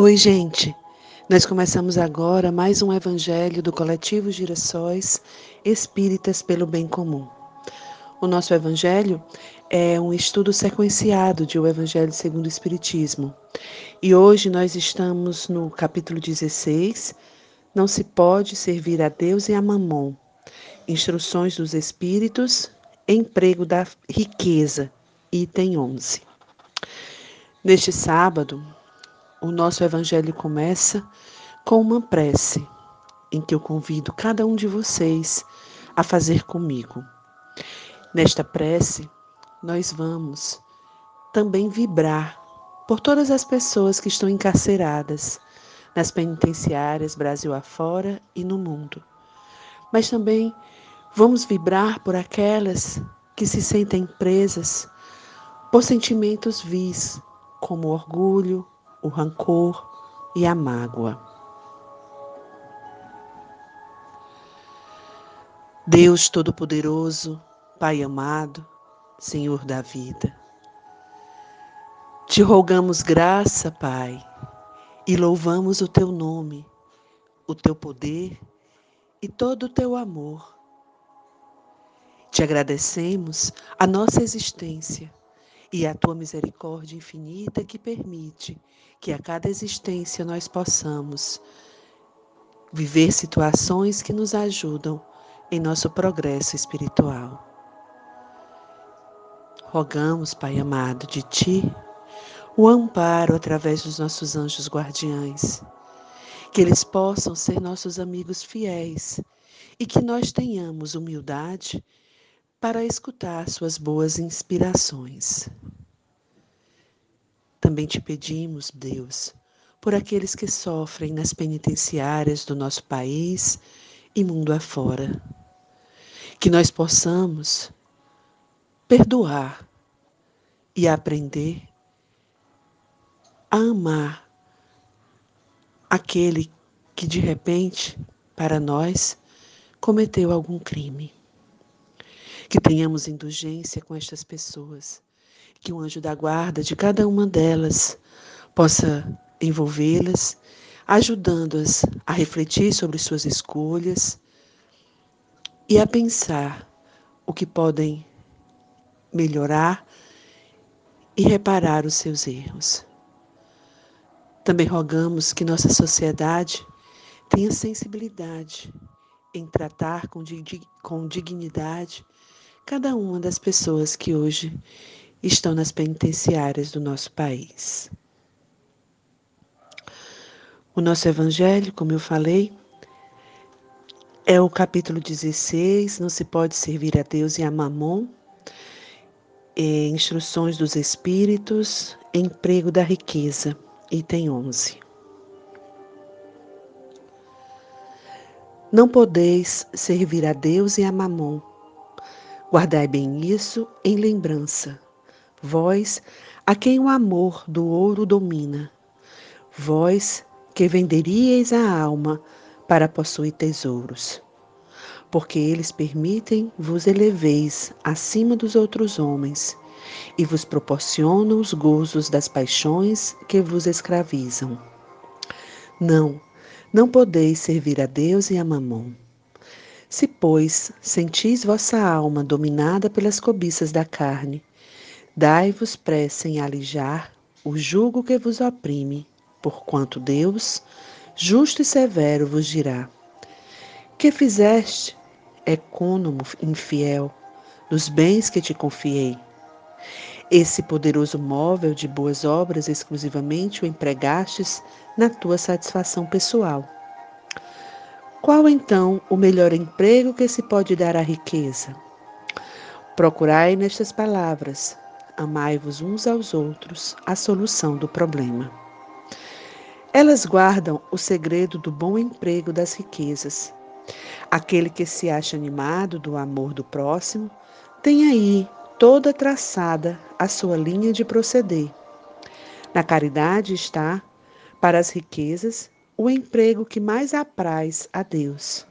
Oi, gente. Nós começamos agora mais um evangelho do coletivo Girassóis Espíritas pelo Bem Comum. O nosso evangelho é um estudo sequenciado de O Evangelho segundo o Espiritismo. E hoje nós estamos no capítulo 16, Não se pode servir a Deus e a Mamon. Instruções dos Espíritos, emprego da riqueza, item 11. Neste sábado, o nosso evangelho começa com uma prece, em que eu convido cada um de vocês a fazer comigo. Nesta prece, nós vamos também vibrar por todas as pessoas que estão encarceradas nas penitenciárias Brasil afora e no mundo. Mas também vamos vibrar por aquelas que se sentem presas por sentimentos vis, como orgulho, o rancor e a mágoa. Deus Todo-Poderoso, Pai amado, Senhor da vida, te rogamos graça, Pai, e louvamos o teu nome, o teu poder e todo o teu amor. Te agradecemos a nossa existência e a tua misericórdia infinita que permite que a cada existência nós possamos viver situações que nos ajudam em nosso progresso espiritual. Rogamos, Pai amado, de Ti o amparo através dos nossos anjos guardiães, que eles possam ser nossos amigos fiéis e que nós tenhamos humildade para escutar suas boas inspirações. Também te pedimos, Deus, por aqueles que sofrem nas penitenciárias do nosso país e mundo afora. Que nós possamos perdoar e aprender a amar aquele que de repente, para nós, cometeu algum crime. Que tenhamos indulgência com estas pessoas, que o anjo da guarda de cada uma delas possa envolvê-las, ajudando-as a refletir sobre suas escolhas e a pensar o que podem melhorar e reparar os seus erros. Também rogamos que nossa sociedade tenha sensibilidade em tratar com, com dignidade cada uma das pessoas que hoje estão nas penitenciárias do nosso país. O nosso evangelho, como eu falei, é o capítulo 16, não se pode servir a Deus e a Mamon, é, instruções dos espíritos, emprego da riqueza, item 11. Não podeis servir a Deus e a Mamon, Guardai bem isso em lembrança, vós a quem o amor do ouro domina, vós que venderíeis a alma para possuir tesouros, porque eles permitem vos eleveis acima dos outros homens e vos proporcionam os gozos das paixões que vos escravizam. Não, não podeis servir a Deus e a Mamon. Se, pois, sentis vossa alma dominada pelas cobiças da carne, dai-vos pressa em alijar o jugo que vos oprime, porquanto Deus, justo e severo, vos dirá: Que fizeste, ecônomo infiel, dos bens que te confiei? Esse poderoso móvel de boas obras exclusivamente o empregastes na tua satisfação pessoal qual então o melhor emprego que se pode dar à riqueza? Procurai nestas palavras, amai-vos uns aos outros, a solução do problema. Elas guardam o segredo do bom emprego das riquezas. Aquele que se acha animado do amor do próximo tem aí toda traçada a sua linha de proceder. Na caridade está, para as riquezas, o emprego que mais apraz a Deus.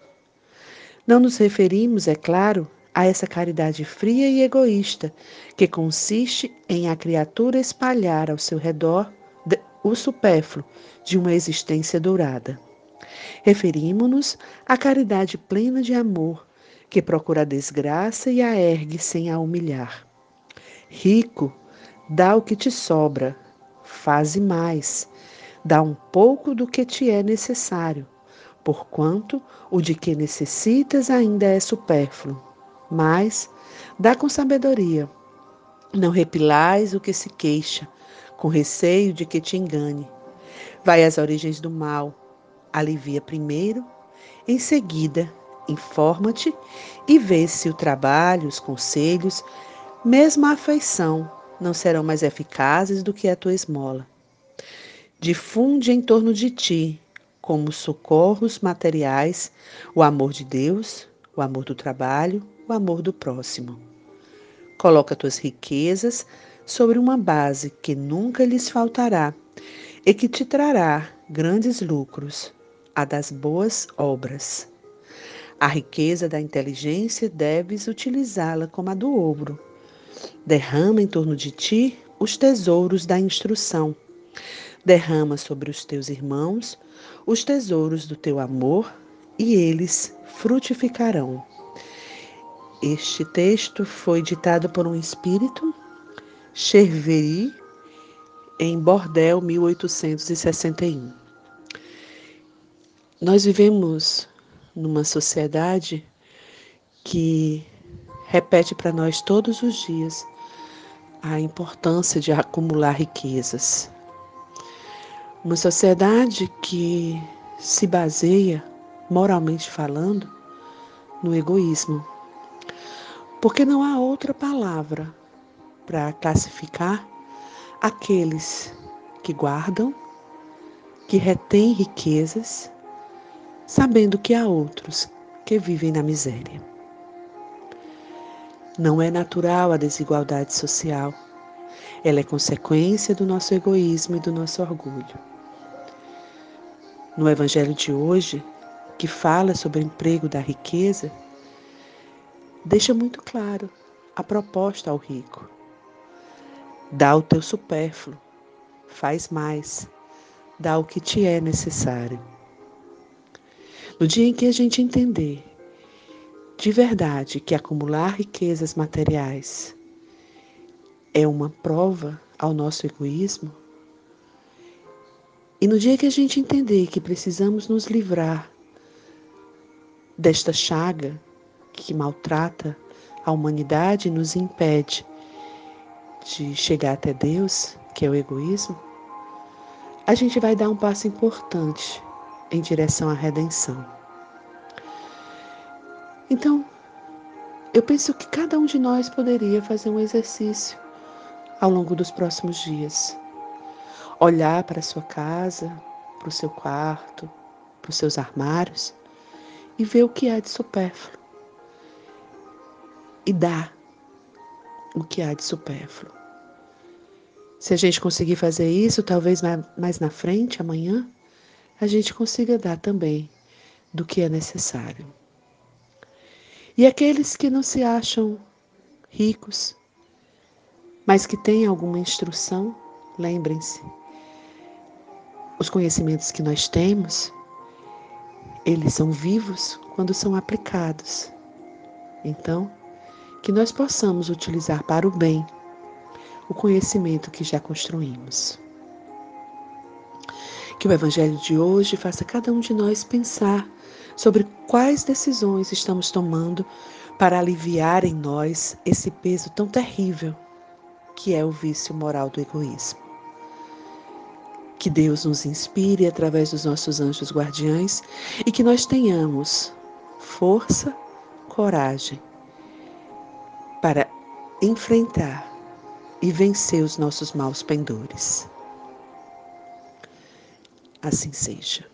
Não nos referimos, é claro, a essa caridade fria e egoísta, que consiste em a criatura espalhar ao seu redor o supérfluo de uma existência dourada. Referimos-nos à caridade plena de amor, que procura a desgraça e a ergue sem a humilhar. Rico, dá o que te sobra, faze mais, dá um pouco do que te é necessário, porquanto o de que necessitas ainda é supérfluo. Mas dá com sabedoria. Não repilais o que se queixa, com receio de que te engane. Vai às origens do mal, alivia primeiro, em seguida, informa-te e vê se o trabalho, os conselhos, mesmo a afeição, não serão mais eficazes do que a tua esmola. Difunde em torno de ti, como socorros materiais, o amor de Deus, o amor do trabalho, o amor do próximo. Coloca tuas riquezas sobre uma base que nunca lhes faltará e que te trará grandes lucros, a das boas obras. A riqueza da inteligência deves utilizá-la como a do ouro. Derrama em torno de ti os tesouros da instrução. Derrama sobre os teus irmãos os tesouros do teu amor e eles frutificarão. Este texto foi ditado por um espírito, Cherveri, em Bordel, 1861. Nós vivemos numa sociedade que repete para nós todos os dias a importância de acumular riquezas. Uma sociedade que se baseia, moralmente falando, no egoísmo. Porque não há outra palavra para classificar aqueles que guardam, que retêm riquezas, sabendo que há outros que vivem na miséria. Não é natural a desigualdade social. Ela é consequência do nosso egoísmo e do nosso orgulho. No Evangelho de hoje, que fala sobre o emprego da riqueza, deixa muito claro a proposta ao rico. Dá o teu supérfluo, faz mais, dá o que te é necessário. No dia em que a gente entender de verdade que acumular riquezas materiais é uma prova ao nosso egoísmo, e no dia que a gente entender que precisamos nos livrar desta chaga que maltrata a humanidade e nos impede de chegar até Deus, que é o egoísmo, a gente vai dar um passo importante em direção à redenção. Então, eu penso que cada um de nós poderia fazer um exercício ao longo dos próximos dias. Olhar para a sua casa, para o seu quarto, para os seus armários e ver o que há de supérfluo. E dar o que há de supérfluo. Se a gente conseguir fazer isso, talvez mais na frente, amanhã, a gente consiga dar também do que é necessário. E aqueles que não se acham ricos, mas que têm alguma instrução, lembrem-se, os conhecimentos que nós temos, eles são vivos quando são aplicados. Então, que nós possamos utilizar para o bem o conhecimento que já construímos. Que o Evangelho de hoje faça cada um de nós pensar sobre quais decisões estamos tomando para aliviar em nós esse peso tão terrível que é o vício moral do egoísmo. Que Deus nos inspire através dos nossos anjos guardiães e que nós tenhamos força, coragem para enfrentar e vencer os nossos maus pendores. Assim seja.